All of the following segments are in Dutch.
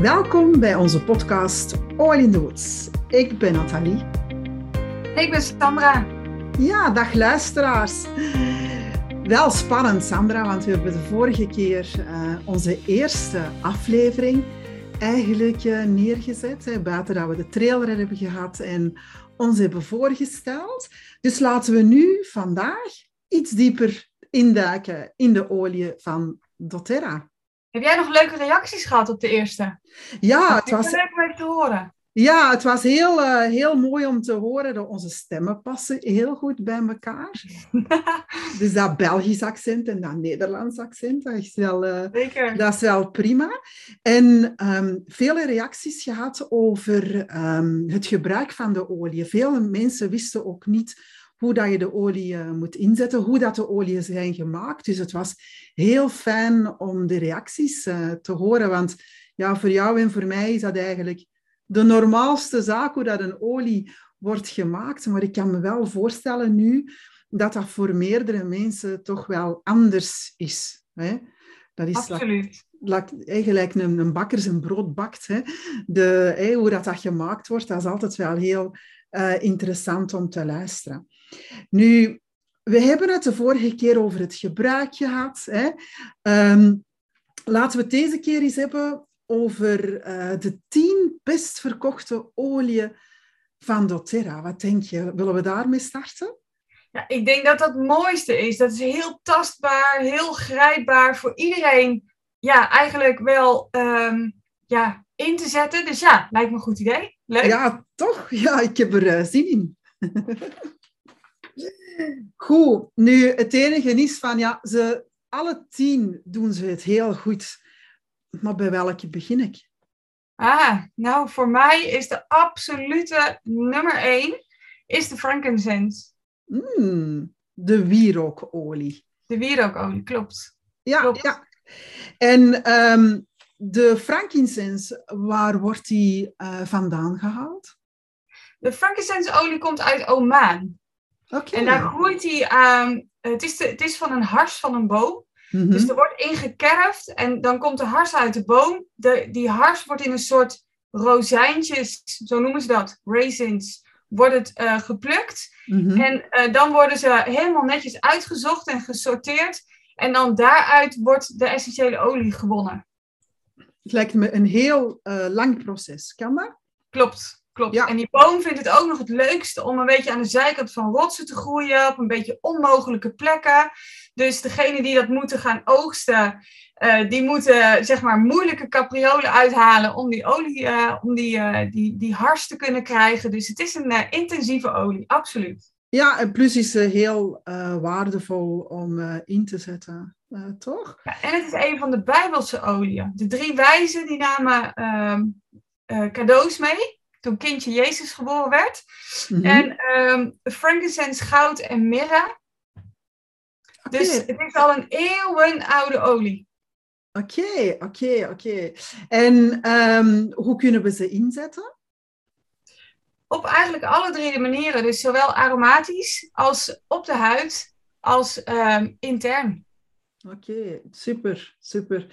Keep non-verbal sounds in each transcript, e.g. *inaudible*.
Welkom bij onze podcast All in the Woods. Ik ben Nathalie. Ik ben Sandra. Ja, dag luisteraars. Wel spannend, Sandra, want we hebben de vorige keer uh, onze eerste aflevering eigenlijk uh, neergezet. Hè, buiten dat we de trailer hebben gehad en ons hebben voorgesteld. Dus laten we nu vandaag iets dieper induiken in de olie van doTERRA. Heb jij nog leuke reacties gehad op de eerste? Ja, het was leuk om even te horen. Ja, het was heel, uh, heel mooi om te horen dat onze stemmen passen heel goed bij elkaar. *laughs* dus dat Belgisch accent en dat Nederlands accent, dat is wel, uh, Zeker. Dat is wel prima. En um, vele reacties gehad over um, het gebruik van de olie. Veel mensen wisten ook niet hoe dat je de olie uh, moet inzetten, hoe dat de oliën zijn gemaakt. Dus het was heel fijn om de reacties uh, te horen, want ja, voor jou en voor mij is dat eigenlijk de normaalste zaak hoe dat een olie wordt gemaakt. Maar ik kan me wel voorstellen nu dat dat voor meerdere mensen toch wel anders is. Hè? Dat is Absoluut. eigenlijk een, een bakker zijn brood bakt. Hè? De, hè, hoe dat, dat gemaakt wordt, dat is altijd wel heel uh, interessant om te luisteren. Nu, we hebben het de vorige keer over het gebruik gehad. Hè? Um, laten we het deze keer eens hebben over uh, de tien best verkochte oliën van doTERRA. Wat denk je? Willen we daarmee starten? Ja, ik denk dat dat het mooiste is. Dat is heel tastbaar, heel grijpbaar voor iedereen. Ja, eigenlijk wel um, ja, in te zetten. Dus ja, lijkt me een goed idee. Leuk. Ja, toch? Ja, ik heb er uh, zin in. *laughs* Goed, nu het enige is van, ja, ze, alle tien doen ze het heel goed. Maar bij welke begin ik? Ah, nou voor mij is de absolute nummer één is de frankincense. Mm, de wierookolie. De wierookolie, klopt. Ja, klopt. ja. En um, de frankincense, waar wordt die uh, vandaan gehaald? De frankincense olie komt uit Oman. Okay. En daar groeit die aan. Het is, de, het is van een hars van een boom. Mm -hmm. Dus er wordt ingekerfd en dan komt de hars uit de boom. De, die hars wordt in een soort rozijntjes, zo noemen ze dat, raisins, wordt het uh, geplukt. Mm -hmm. En uh, dan worden ze helemaal netjes uitgezocht en gesorteerd. En dan daaruit wordt de essentiële olie gewonnen. Het lijkt me een heel uh, lang proces. Kan dat? Klopt. Klopt. Ja. En die boom vindt het ook nog het leukste om een beetje aan de zijkant van rotsen te groeien, op een beetje onmogelijke plekken. Dus degene die dat moeten gaan oogsten, uh, die moeten zeg maar moeilijke capriolen uithalen om die olie, uh, om die, uh, die, die hars te kunnen krijgen. Dus het is een intensieve olie, absoluut. Ja, en plus is ze heel waardevol om in te zetten, toch? Ja, en het is een van de Bijbelse oliën. De drie wijzen die namen ehm, cadeaus mee toen kindje Jezus geboren werd. Mhm. Mm -hmm. En um, frankincense, goud en mirre. Okay. Dus het is al een eeuwenoude olie. Oké, okay, oké, okay, oké. En um, hoe kunnen we ze inzetten? Op eigenlijk alle drie de manieren. Dus zowel aromatisch als op de huid als um, intern. Oké, super, super.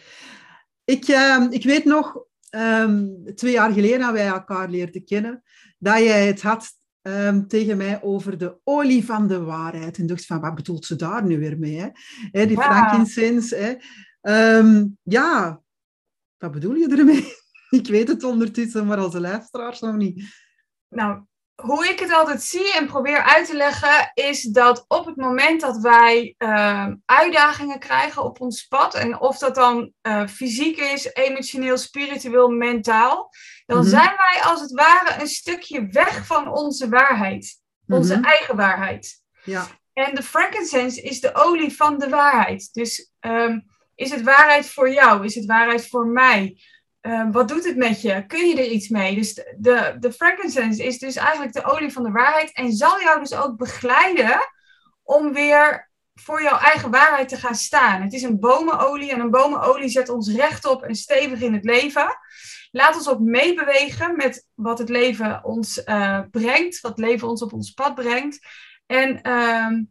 Ik, uh, ik weet nog, um, twee jaar geleden dat wij elkaar leerden kennen, dat jij het had um, tegen mij over de olie van de waarheid. En dacht van, wat bedoelt ze daar nu weer mee? Hè? Die Ja. frankincense. Hè? Ehm, ja, wat bedoel je ermee? *laughs* ik weet het ondertussen, maar onze luisteraars nog niet. Nou, hoe ik het altijd zie en probeer uit te leggen, is dat op het moment dat wij uh, uitdagingen krijgen op ons pad, en of dat dan uh, fysiek is, emotioneel, spiritueel, mentaal, dan Mhm. zijn wij als het ware een stukje weg van onze waarheid, onze Mhm. eigen waarheid. Ja, En de frankincense is de olie van de waarheid. Dus ehm, is het waarheid voor jou? Is het waarheid voor mij? Ehm, wat doet het met je? Kun je er iets mee? Dus de, de, frankincense is dus eigenlijk de olie van de waarheid. En zal jou dus ook begeleiden om weer voor jouw eigen waarheid te gaan staan. Het is een bomenolie en een bomenolie zet ons rechtop en stevig in het leven. Laat ons ook meebewegen met wat het leven ons eh, brengt, wat het leven ons op ons pad brengt. En ehm,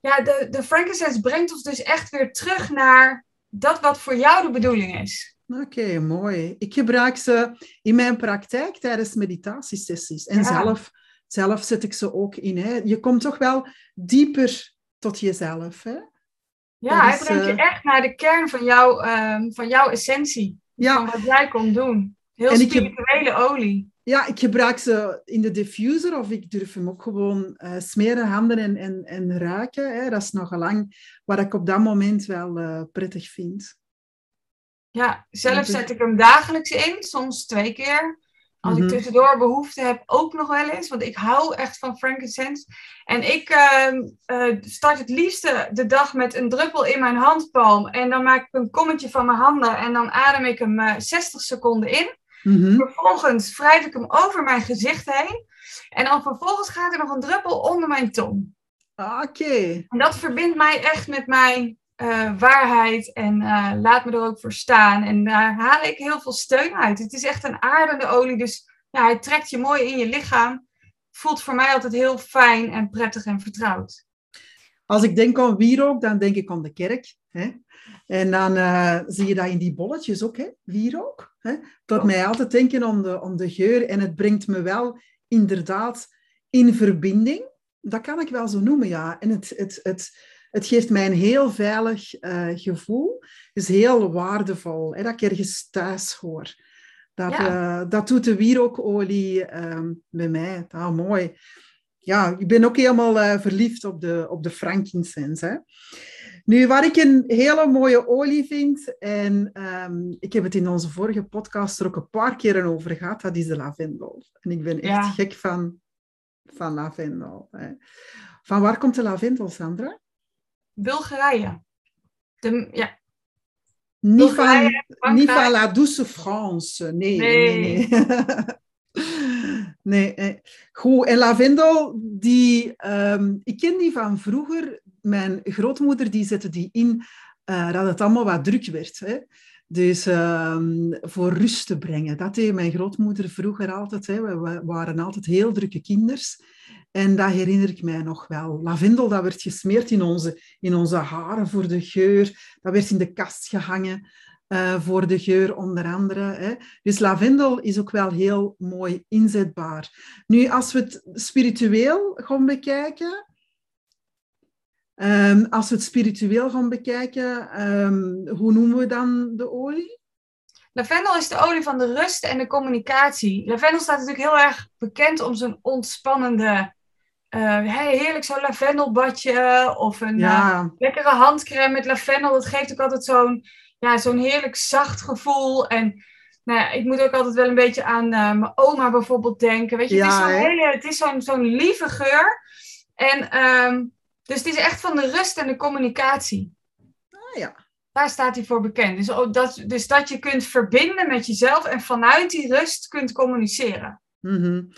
ja, de, de frankincense brengt ons dus echt weer terug naar dat wat voor jou de bedoeling is. Oké, mooi. Ik gebruik ze in mijn praktijk tijdens meditatiesessies. En zelf, zelf zet ik ze ook in. Hè. Je komt toch wel dieper tot jezelf. Hè? Ja, hij brengt je echt naar de kern van, jou, um, van jouw essentie. Ja. Van wat jij komt doen. Heel en spirituele olie. Ja, ik gebruik ze in de diffuser of ik durf hem ook gewoon uh, smeren, handen en, en, en ruiken. Hè. Dat is nogal wat ik op dat moment wel uh, prettig vind. Ja, zelf zet ik hem dagelijks in, soms twee keer. Als ik mhm. tussendoor behoefte heb, ook nog wel eens. Want ik hou echt van frankincense. En ik uh, start het liefste de dag met een druppel in mijn handpalm. En dan maak ik een kommetje van mijn handen. En dan adem ik hem uh, eh, 60 seconden in. Mhm. Vervolgens wrijf ik hem over mijn gezicht heen. En dan vervolgens gaat er nog een druppel onder mijn tong. Ah, oké. En dat verbindt mij echt met mijn uh, waarheid en uh, laat me er ook voor staan. En daar haal ik heel veel steun uit. Het is echt een aardende olie, dus ja, hij trekt je mooi in je lichaam. Voelt voor mij altijd heel fijn en prettig en vertrouwd. Als ik denk aan wierook, dan denk ik aan de kerk. Hè? En dan uh, zie je dat in die bolletjes ook, hè? wierook. Hè? Dat mij altijd denken om de, om de geur. En het brengt me wel inderdaad in verbinding. Dat kan ik wel zo noemen, ja. En het, het, het, het geeft mij een heel veilig uh, gevoel. is heel waardevol hè, dat ik ergens thuis hoor. Dat, uh, dat doet de wierookolie um, bij mij. Ah, mooi. Ja, ik ben ook helemaal uh, verliefd op de, op de frankincense. Hè. Nu, wat ik een hele mooie olie vind, en um, ik heb het in onze vorige podcast er ook een paar keren over gehad, dat is de lavendel. En ik ben echt ja. gek van, van lavendel. Hè. Van waar komt de lavendel, Sandra? Bulgarije. De, ja. Niet, van, La Douce France. Nee, nee, nee. nee. nee, *laughs* Goed, en lavendel, die, um, ik ken die van vroeger. Mijn grootmoeder die zette die in uh, dat het allemaal wat druk werd. Hè. Dus um, voor rust te brengen. Dat deed mijn grootmoeder vroeger altijd. Hè. We waren altijd heel drukke kinders. En dat herinner ik mij nog wel. Lavendel, dat werd gesmeerd in onze, in onze haren voor de geur. Dat werd in de kast gehangen uh, voor de geur, onder andere. Hè. Dus lavendel is ook wel heel mooi inzetbaar. Nu, als we het spiritueel gaan bekijken... Um, als we het spiritueel gaan bekijken, um, hoe noemen we dan de olie? Lavendel is de olie van de rust en de communicatie. Lavendel staat natuurlijk heel erg bekend om zijn ontspannende uh, heerlijk zo'n lavendelbadje of een uh, lekkere handcrème met lavendel. Dat geeft ook altijd zo'n ja, zo'n heerlijk zacht gevoel. En nou ja, ik moet ook altijd wel een beetje aan uh, mijn oma bijvoorbeeld denken. Weet je, ja, het is zo'n hele, het is zo'n zo'n lieve geur. En um, dus het is echt van de rust en de communicatie. Ah, ja. Daar staat hij voor bekend. Dus, oh, dat, dus dat je kunt verbinden met jezelf en vanuit die rust kunt communiceren. Mm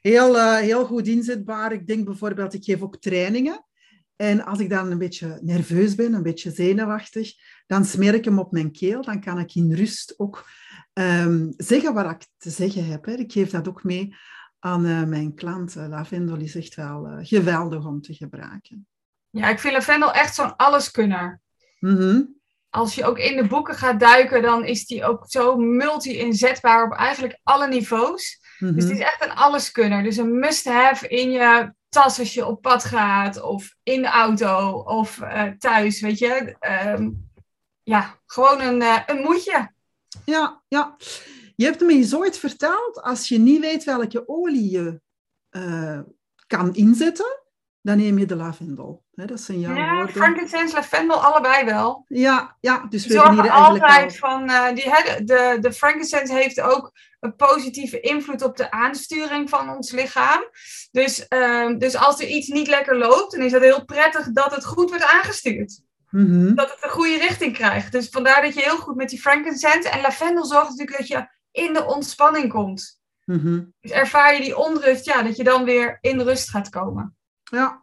heel, uh, heel goed inzetbaar. Ik denk bijvoorbeeld, ik geef ook trainingen. En als ik dan een beetje nerveus ben, een beetje zenuwachtig, dan smeer ik hem op mijn keel. Dan kan ik in rust ook um, zeggen wat ik te zeggen heb. Hè. Ik geef dat ook mee aan uh, mijn klanten. Lavendel is echt wel uh, geweldig om te gebruiken. Ja, ik vind lavendel echt zo'n alleskunner. Mm Als je ook in de boeken gaat duiken, dan is die ook zo multi-inzetbaar op eigenlijk alle niveaus. Dus het is echt een alleskunner. Dus een must-have in je tas als je op pad gaat, of in de auto, of uh, thuis, weet je. Um, ja, gewoon een, uh, een moedje. Ja, ja. Je hebt me eens ooit verteld, als je niet weet welke olie je uh, kan inzetten, dan neem je de lavendel. dat zijn jouw ja, woorden. frankincense, lavendel, allebei wel. Ja, ja dus we eigenlijk altijd van... Uh, die, de, de frankincense heeft ook een positieve invloed op de aansturing van ons lichaam. Dus, uh, dus als er iets niet lekker loopt, dan is het heel prettig dat het goed wordt aangestuurd. Mm Dat het een goede richting krijgt. Dus vandaar dat je heel goed met die frankincense... En lavendel zorgt natuurlijk dat je in de ontspanning komt. Mm Dus ervaar je die onrust, ja, dat je dan weer in rust gaat komen. Ja,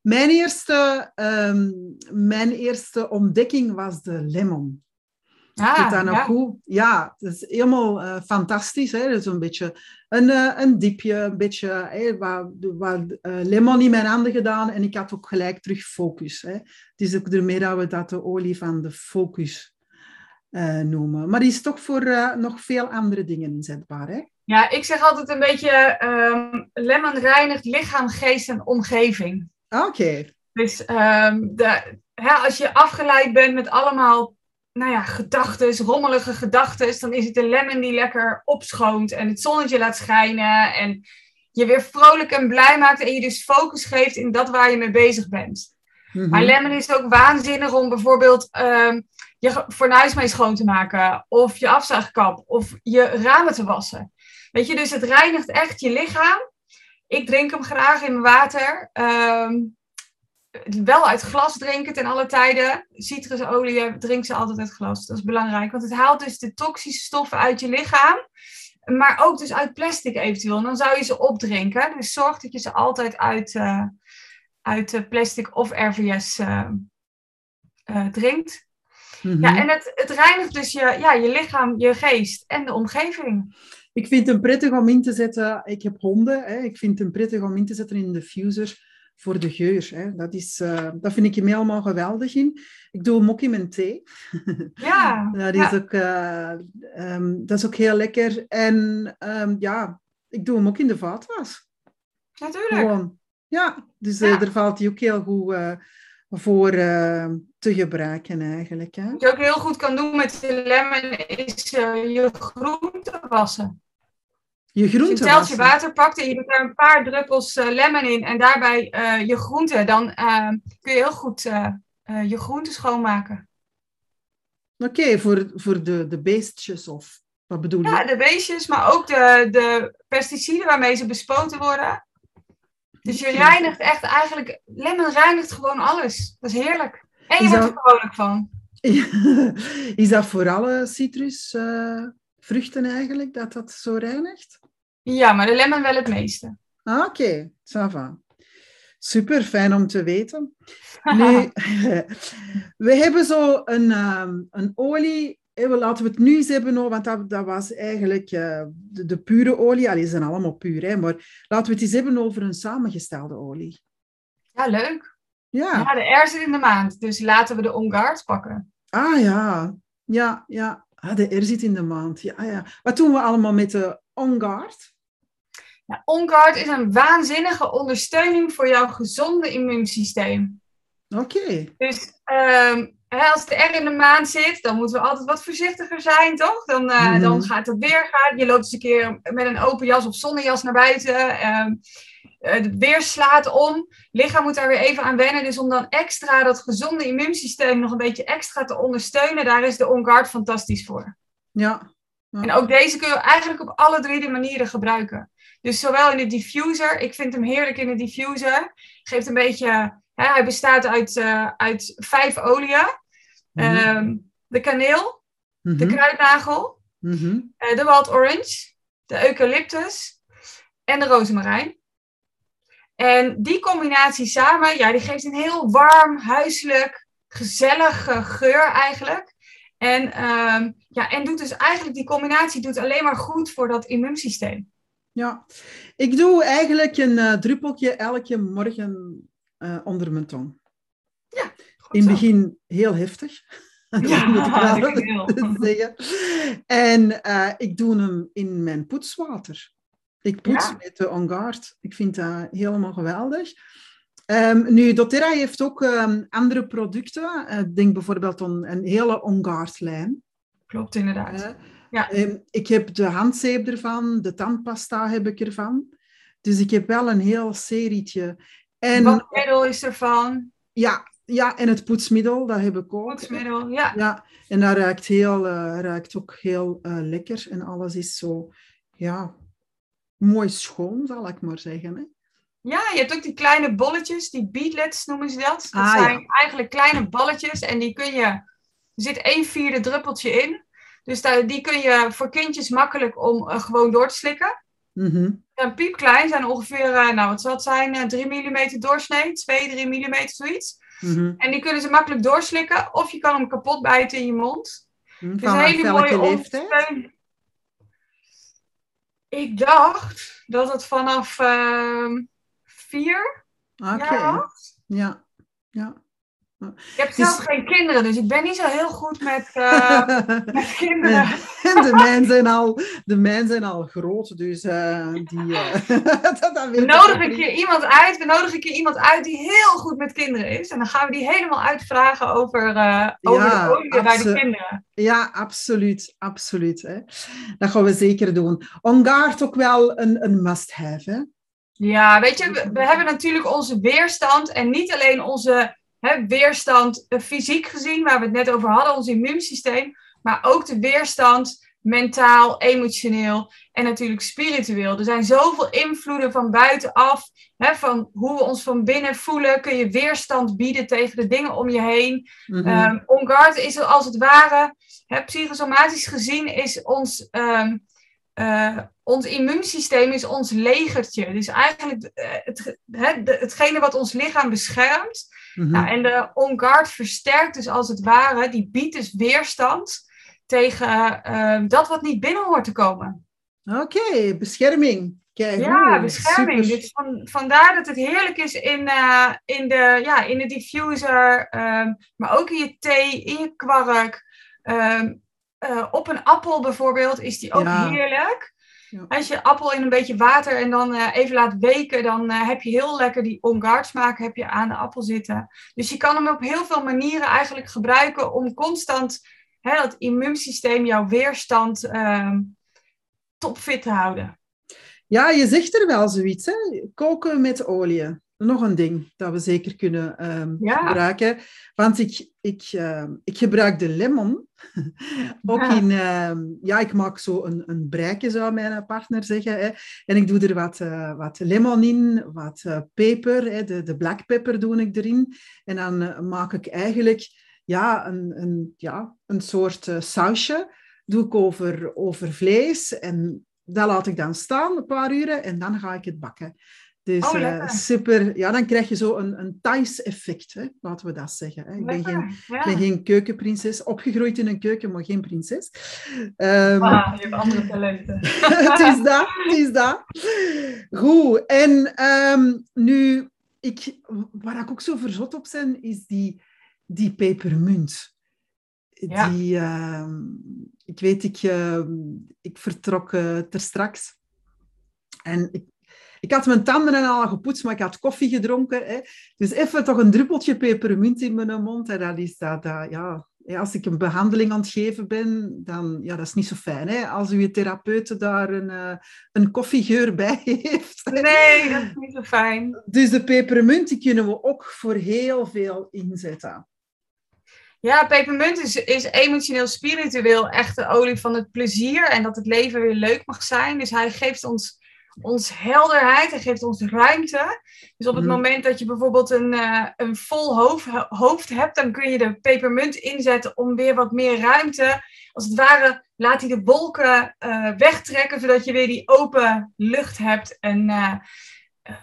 mijn eerste, um, mijn eerste ontdekking was de lemon. Ah, dat nog ja. goed? Ja, het is helemaal uh, fantastisch. Hè? Dus een beetje een, uh, een diepje, een beetje hè, wat, wat uh, lemon in mijn handen gedaan en ik had ook gelijk terug focus. Hè? Het is ook ermee dat we dat de olie van de focus eh, noemen. Maar die is toch voor eh, nog veel andere dingen inzetbaar, hè? Ja, ik zeg altijd een beetje ehm, lemon reinigt lichaam, geest en omgeving. Oké. Dus ehm, de, hè, als je afgeleid bent met allemaal nou ja, gedachten, rommelige gedachten, dan is het een lemon die lekker opschoont en het zonnetje laat schijnen en je weer vrolijk en blij maakt en je dus focus geeft in dat waar je mee bezig bent. Mhm. Maar lemon is ook waanzinnig om bijvoorbeeld ehm, je fornuis mee schoon te maken, of je afzuigkap, of je ramen te wassen. Weet je, dus het reinigt echt je lichaam. Ik drink hem graag in water. Ehm, wel uit glas drinken ten alle tijden. Citrusolie drink ze altijd uit glas. Dat is belangrijk, want het haalt dus de toxische stoffen uit je lichaam. Maar ook dus uit plastic eventueel. En dan zou je ze opdrinken. Dus zorg dat je ze altijd uit, eh, uit eh, plastic of RVS eh, drinkt. Mhm. Ja, en het, het reinigt dus je, ja, je lichaam, je geest en de omgeving. Ik vind het prettig om in te zetten. Ik heb honden. Hè. Ik vind het prettig om in te zetten in de diffuser voor de geur. Hè. Dat, is, eh, dat vind ik hem helemaal geweldig in. Ik doe hem ook in mijn thee. Ja, *laughs* dat, ja. is ook, eh, ehm, dat is ook heel lekker. En ehm, ja, ik doe hem ook in de vaatwas. natuurlijk. Gewoon. Ja, dus eh, Ja. daar valt hij ook heel goed eh, voor eh, te gebruiken eigenlijk. Hè. Wat je ook heel goed kan doen met de lemon is eh, je groenten wassen. Je Als je een teltje wassen. water pakt en je doet er een paar druppels eh, lemon in en daarbij je groenten, dan kun je heel goed je groenten schoonmaken. Oké, voor, voor de, de beestjes of wat bedoel je? Ja, de beestjes, maar ook de, de pesticiden waarmee ze bespoten worden. Dus je reinigt echt eigenlijk, lemon reinigt gewoon alles. Dat is heerlijk. En je Is wordt er vrolijk van. *laughs* Is dat voor alle citrusvruchten eigenlijk, dat dat zo reinigt? Ja, maar de lemon wel het meeste. Ah, Oké, ça va. Super, fijn om te weten. Nu, *laughs* *laughs* we hebben zo een, ehm, een olie. We- Laten we het nu eens hebben, over, want dat, dat was eigenlijk eh, de, de pure olie. Allee, die zijn allemaal puur, hè, maar laten we het eens hebben over een samengestelde olie. Ja, leuk. Ja, Ja, de R zit in de maand, dus laten we de On Guard pakken. ah ja, ja, ja. Ah, de R zit in de maand. Ja, ja. Wat doen we allemaal met de On Guard? Ja, On Guard is een waanzinnige ondersteuning voor jouw gezonde immuunsysteem. Oké. Dus ehm, als de R in de maand zit, dan moeten we altijd wat voorzichtiger zijn, toch? Dan, eh, Mhm. dan gaat het weer gaan. Je loopt eens een keer met een open jas of zonnejas naar buiten. ehm, eh, het weer slaat om. Lichaam moet daar weer even aan wennen. Dus om dan extra dat gezonde immuunsysteem nog een beetje extra te ondersteunen, daar is de On Guard fantastisch voor. Ja. En ook deze kun je eigenlijk op alle drie de manieren gebruiken. Dus zowel in de diffuser, ik vind hem heerlijk in de diffuser. Geeft een beetje, hè, hij bestaat uit, eh, uit vijf oliën. Mhm. Ehm, de kaneel, de Mhm. kruidnagel, Mhm. eh, de wild orange, de eucalyptus en de rozemarijn. En die combinatie samen, ja, die geeft een heel warm, huiselijk, gezellige geur eigenlijk. En, ehm, ja, en doet dus eigenlijk, die combinatie doet alleen maar goed voor dat immuunsysteem. Ja, ik doe eigenlijk een eh, druppeltje elke morgen eh, onder mijn tong. Goed In het begin heel heftig. *laughs* Ja, moet ik wel *laughs* zeggen. En eh, ik doe hem in mijn poetswater. Ik poets Ja. met de On Guard. Ik vind dat helemaal geweldig. Ehm, nu, doTERRA heeft ook ehm, andere producten. Eh, Ik denk bijvoorbeeld aan een hele On Guard lijn. Klopt inderdaad. Hè. Ja. Ehm, ik heb de handzeep ervan, de tandpasta heb ik ervan. Dus ik heb wel een heel serietje. En, Badmiddel is ervan, ja, ja, en het poetsmiddel, dat heb ik ook. poetsmiddel, ja. Ja, en dat ruikt, heel, eh, ruikt ook heel eh, lekker. En alles is zo, ja, mooi schoon, zal ik maar zeggen. Hè? Ja, je hebt ook die kleine bolletjes, die beadlets noemen ze dat. Dat Ah, zijn ja. eigenlijk kleine balletjes en die kun je, er zit één vierde druppeltje in. Dus die kun je voor kindjes makkelijk om eh, gewoon door te slikken. Ze zijn piepklein, zijn ongeveer, nou wat zal het zijn, eh, 3 mm doorsnee, 2, 3 mm zoiets. Mhm. En die kunnen ze makkelijk doorslikken of je kan hem kapot bijten in je mond. Hm, Het is een hele mooie ondersteuning. Ik dacht dat het vanaf ehm vier Oké, jaar was. ja. ja. Ik heb zelf dus... geen kinderen, dus ik ben niet zo heel goed met, uh, *laughs* met kinderen. En de mijnen zijn al, de mijn zijn al groot, dus uh, die... Uh, *laughs* dat, dat we nodigen een keer iemand uit, we nodigen keer iemand uit die heel goed met kinderen is. En dan gaan we die helemaal uitvragen over, over ja, de olie bij de kinderen. Ja, absoluut, absoluut. Hè. Dat gaan we zeker doen. Ongaard ook wel een, een must-have? Ja, weet je, we, we hebben natuurlijk onze weerstand en niet alleen onze hè, weerstand uh, fysiek gezien, waar we het net over hadden, ons immuunsysteem, maar ook de weerstand mentaal, emotioneel en natuurlijk spiritueel. Er zijn zoveel invloeden van buitenaf, hè, van hoe we ons van binnen voelen. Kun je weerstand bieden tegen de dingen om je heen. Mm -hmm. um, is als het ware, hè, psychosomatisch gezien, is ons, um, uh, ons immuunsysteem is ons legertje. Dus eigenlijk uh, het, het, hetgene wat ons lichaam beschermt, Mm nou, en de On Guard versterkt dus als het ware, die biedt dus weerstand tegen uh, dat wat niet binnen hoort te komen. Oké, bescherming. Kijk, ja, bescherming. Dus van, vandaar dat het heerlijk is in, uh, in, de, ja, in de diffuser, um, maar ook in je thee, in je kwark. Um, uh, op een appel bijvoorbeeld is die ook ja. heerlijk. Als je appel in een beetje water en dan uh, even laat weken, dan uh, heb je heel lekker die on-guard smaak heb je aan de appel zitten. Dus je kan hem op heel veel manieren eigenlijk gebruiken om constant hè, dat immuunsysteem, jouw weerstand uh, topfit te houden. Ja, je zegt er wel zoiets, hè? koken met olie nog een ding dat we zeker kunnen um, ja. gebruiken. Want ik, ik, uh, ik gebruik de lemon. *laughs* Ook ja. in... Uh, ja, ik maak zo een, een breikje, zou mijn partner zeggen. Hè. En ik doe er wat, uh, wat lemon in, wat eh, peper. Hè. De, de black pepper doe ik erin. En dan eh, maak ik eigenlijk ja, een, een, ja, een soort sausje. Doe ik over, over vlees. En dat laat ik dan staan, een paar uren. En dan ga ik het bakken. Dus oh, uh, super, ja, dan krijg je zo een, een Thais effect, hè, laten we dat zeggen. Hè. Ik ben geen, ja. ben geen keukenprinses, opgegroeid in een keuken, maar geen prinses. Um, ah, je hebt andere talenten. *laughs* het is dat, het is dat. Goed, en um, nu, ik, waar ik ook zo verzot op ben, is die, die pepermunt. Ja. Die, uh, ik weet, ik, uh, ik vertrok uh, ter straks. En ik ik had mijn tanden en al gepoetst, maar ik had koffie gedronken. Hè. Dus even toch een druppeltje pepermunt in mijn mond. En dat is dat, dat ja, als ik een behandeling aan het geven ben, dan ja, dat is niet zo fijn. Hè? Als uw therapeut daar een, uh, een koffiegeur *laughs* bij heeft. Nee, dat is niet zo fijn. Dus de pepermunt die kunnen we ook voor heel veel inzetten. Ja, pepermunt is, is emotioneel spiritueel echt de olie van het plezier en dat het leven weer leuk mag zijn. Dus hij geeft ons ons helderheid en geeft ons ruimte. Dus op het mhm. moment dat je bijvoorbeeld een, uh, een vol hoofd, hoofd hebt, dan kun je de pepermunt inzetten om weer wat meer ruimte. Als het ware laat hij de wolken uh, wegtrekken, zodat je weer die open lucht hebt en uh,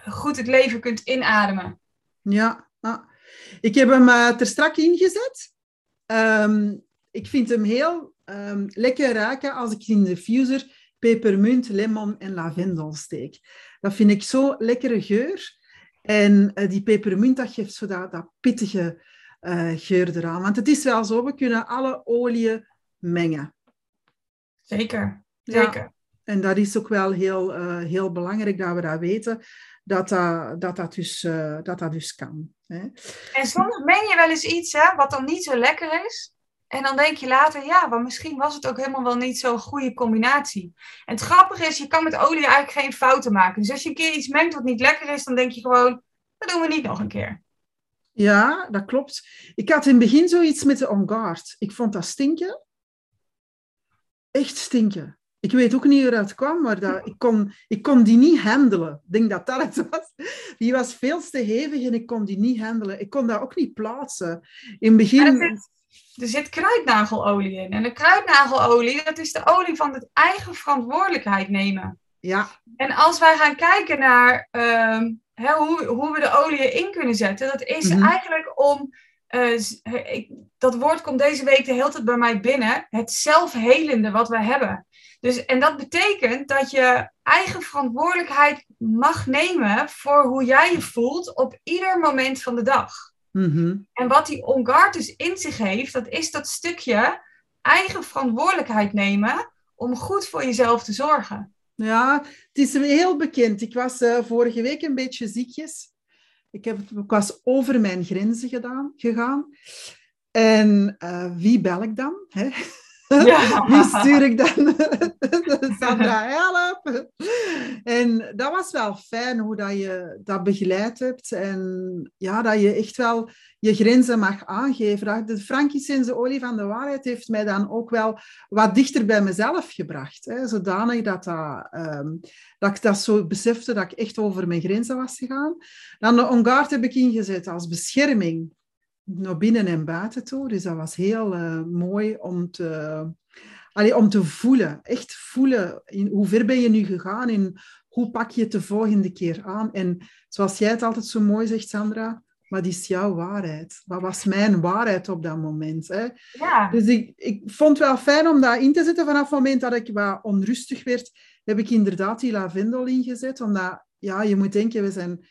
goed het leven kunt inademen. Ja, ik heb hem er strak ingezet. Um, ik vind hem heel um, lekker ruiken als ik in de diffuser pepermunt, lemon en lavendelsteek. Dat vind ik zo lekkere geur. En uh, die pepermunt, dat geeft zo dat, dat pittige uh, geur eraan. Want het is wel zo, we kunnen alle oliën mengen. Zeker, zeker. Ja. En dat is ook wel heel, uh, heel belangrijk dat we dat weten, dat dat, dat, dat, dus, dat, dat dus kan. Hè. En soms meng je wel eens iets hè, wat dan niet zo lekker is. En dan denk je later, ja, maar misschien was het ook helemaal wel niet zo'n goede combinatie. En het grappige is, je kan met olie eigenlijk geen fouten maken. Dus als je een keer iets mengt wat niet lekker is, dan denk je gewoon, dat doen we niet nog een keer. Ja, dat klopt. Ik had in het begin zoiets met de On Guard. Ik vond dat stinken. Echt stinken. Ik weet ook niet hoe dat kwam, maar dat, ik, kon, ik kon die niet handelen. Ik denk dat dat het was. Die was veel te hevig en ik kon die niet handelen. Ik kon dat ook niet plaatsen. In het begin er zit kruidnagelolie in. En de kruidnagelolie, dat is de olie van het eigen verantwoordelijkheid nemen. Ja. En als wij gaan kijken naar uh, hè, hoe, hoe we de olie in kunnen zetten, dat is mm -hmm. eigenlijk om. Uh, ik, dat woord komt deze week de hele tijd bij mij binnen. Het zelfhelende wat we hebben. Dus, en dat betekent dat je eigen verantwoordelijkheid mag nemen voor hoe jij je voelt op ieder moment van de dag. Mhm. En wat die on guard dus in zich heeft, dat is dat stukje eigen verantwoordelijkheid nemen om goed voor jezelf te zorgen. Ja, het is heel bekend. Ik was eh, vorige week een beetje ziekjes. Ik, heb, ik was over mijn grenzen gedaan, gegaan. En eh, wie bel ik dan? Hè? *laughs* Wie stuur ik dan? *laughs* Sandra, help! En dat was wel fijn hoe dat je dat begeleid hebt. En ja, dat je echt wel je grenzen mag aangeven. De frankincense olie van de waarheid heeft mij dan ook wel wat dichter bij mezelf gebracht. Hè. Zodanig dat, dat, ehm, dat ik dat zo besefte dat ik echt over mijn grenzen was gegaan. Dan de ongaard heb ik ingezet als bescherming naar binnen en buiten toe. Dus dat was heel eh, mooi om te, allee, om te voelen. Echt voelen. In, hoe ver ben je nu gegaan en hoe pak je het de volgende keer aan? En zoals jij het altijd zo mooi zegt, Sandra, wat is jouw waarheid? Wat was mijn waarheid op dat moment? Hè? Ja. Dus ik, ik vond het wel fijn om dat in te zetten. Vanaf het moment dat ik wat onrustig werd, heb ik inderdaad die lavendel ingezet. Omdat, ja, je moet denken, we zijn...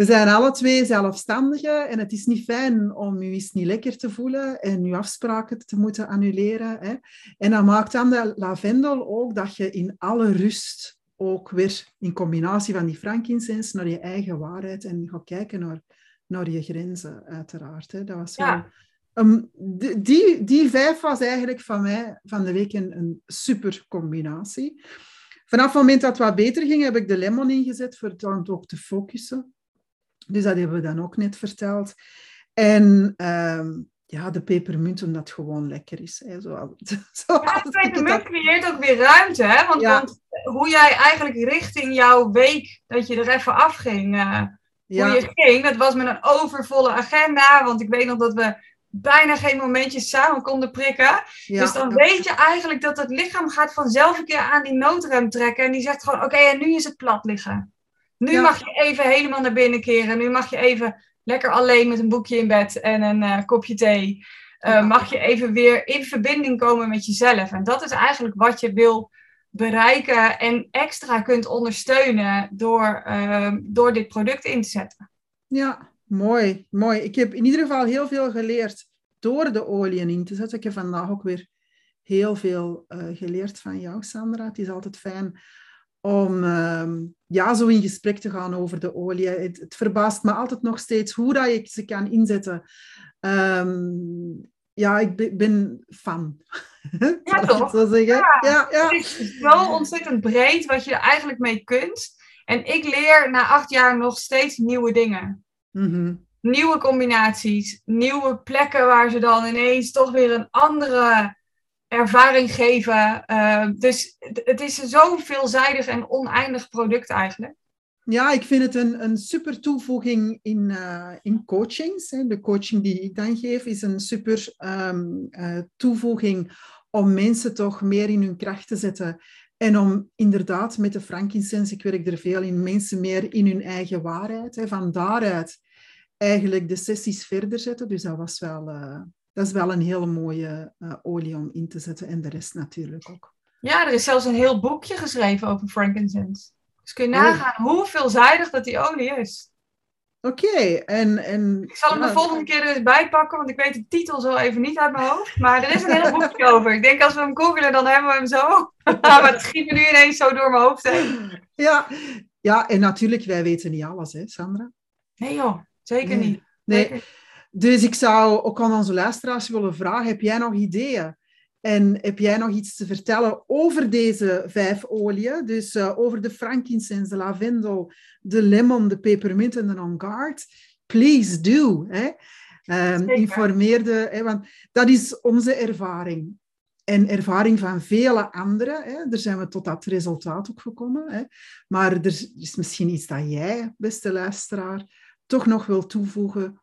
We zijn alle twee zelfstandigen en het is niet fijn om je eens niet lekker te voelen en je afspraken te moeten annuleren. Hè. En dan maakt dan de lavendel ook dat je in alle rust ook weer in combinatie van die frankincense naar je eigen waarheid en gaat kijken naar, naar je grenzen, uiteraard. Hè. Dat was wel... Ja. Um, die, die, vijf was eigenlijk van mij van de week een, een super combinatie. Vanaf het moment dat het wat beter ging, heb ik de lemon ingezet voor het dan ook te focussen. Dus dat hebben we dan ook net verteld. En ehm, ja, de pepermunt, omdat het gewoon lekker is. Hè. *laughs* Ja, het pepermunt creëert ook weer ruimte, hè? Want, Ja. want hoe jij eigenlijk richting jouw week, dat je er even afging, eh ja, hoe je ging, dat was met een overvolle agenda. Want ik weet nog dat we bijna geen momentjes samen konden prikken. ja, dus dan weet je eigenlijk dat het lichaam gaat vanzelf een keer aan die noodrem trekken. En die zegt gewoon, oké, en nu is het plat liggen. Nu Ja. mag je even helemaal naar binnen keren. Nu mag je even lekker alleen met een boekje in bed en een eh, kopje thee. eh, Ja. Mag je even weer in verbinding komen met jezelf. En dat is eigenlijk wat je wil bereiken en extra kunt ondersteunen door, eh, door dit product in te zetten. Ja, mooi, mooi. Ik heb in ieder geval heel veel geleerd door de oliën in te zetten. Ik heb vandaag ook weer heel veel geleerd van jou, Sandra. Het is altijd fijn om ehm, ja, zo in gesprek te gaan over de olie. Het, het verbaast me altijd nog steeds hoe dat je ze kan inzetten. Ehm, ja, ik be- ben fan. *laughs* Ik het toch? zo zeggen? Ja. ja, ja. Het is zo ontzettend breed wat je er eigenlijk mee kunt. En ik leer na acht jaar nog steeds nieuwe dingen. Mhm. Nieuwe combinaties, nieuwe plekken waar ze dan ineens toch weer een andere ervaring geven. Eh, dus het- is zo'n veelzijdig en oneindig product eigenlijk. Ja, ik vind het een, een super toevoeging in, eh, in coachings. De coaching die ik dan geef is een super ehm, eh, toevoeging om mensen toch meer in hun kracht te zetten. En om inderdaad met de frankincense, ik werk er veel in, mensen meer in hun eigen waarheid. Hè. Van daaruit eigenlijk de sessies verder zetten. Dus dat, was wel, dat is wel een hele mooie eh, olie om in te zetten. En de rest natuurlijk ook. Ja, er is zelfs een heel boekje geschreven over frankincense. Dus kun je Oh. nagaan hoe veelzijdig dat die olie is. Oké, en, en... Ik zal hem ja, de volgende keer er eens bij pakken, want ik weet de titel zo even niet uit mijn hoofd. Maar er is een heel boekje *laughs* over. Ik denk als we hem googelen, dan hebben we hem zo. *laughs* maar het schiet me nu ineens zo door mijn hoofd heen. Ja, ja, en natuurlijk, wij weten niet alles, hè, Sandra? Nee joh, zeker Nee. niet. Nee. Dus ik zou ook aan onze luisteraars willen vragen, heb jij nog ideeën? En heb jij nog iets te vertellen over deze vijf oliën? Dus eh, over de frankincense, de lavendel, de lemon, de pepermunt en de on guard? Please do. Hè? Ehm, informeer de, hè, want dat is onze ervaring. En ervaring van vele anderen. Hè? Daar zijn we tot dat resultaat ook gekomen. Hè? Maar er is misschien iets dat jij, beste luisteraar, toch nog wil toevoegen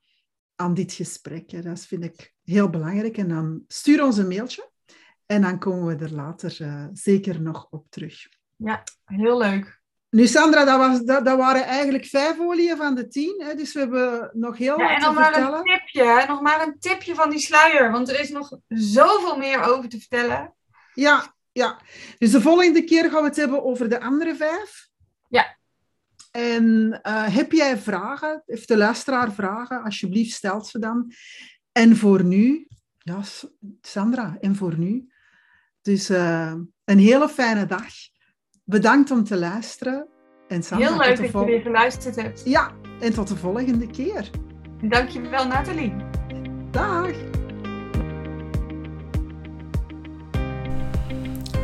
aan dit gesprek. Hè. Dat vind ik heel belangrijk. En dan stuur ons een mailtje. En dan komen we er later eh, zeker nog op terug. Heel leuk. Nu, Sandra, dat, was, dat, dat waren eigenlijk vijf oliën van de tien. Hè? Dus we hebben nog heel Ja, en wat te nog maar vertellen. een tipje, hè, nog maar een tipje van die sluier. Want er is nog zoveel meer over te vertellen. Ja, ja. Dus de volgende keer gaan we het hebben over de andere vijf. En uh, heb jij vragen, heeft de luisteraar vragen, alsjeblieft stelt ze dan. En voor nu, ja, Sandra, en voor nu. Dus uh, een hele fijne dag. Bedankt om te luisteren. En Sandra, Heel leuk dat je weer geluisterd hebt. Ja, en tot de volgende keer. Dankjewel, Nathalie. Dag.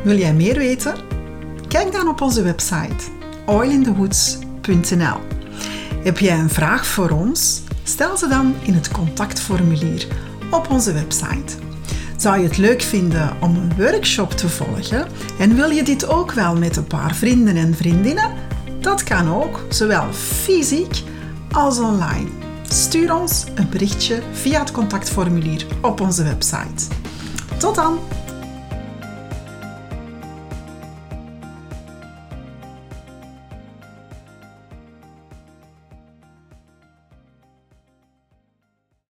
Wil jij meer weten? Kijk dan op onze website Heb jij een vraag voor ons? Stel ze dan in het contactformulier op onze website. Zou je het leuk vinden om een workshop te volgen en wil je dit ook wel met een paar vrienden en vriendinnen? Dat kan ook, zowel fysiek als online. Stuur ons een berichtje via het contactformulier op onze website. Tot dan!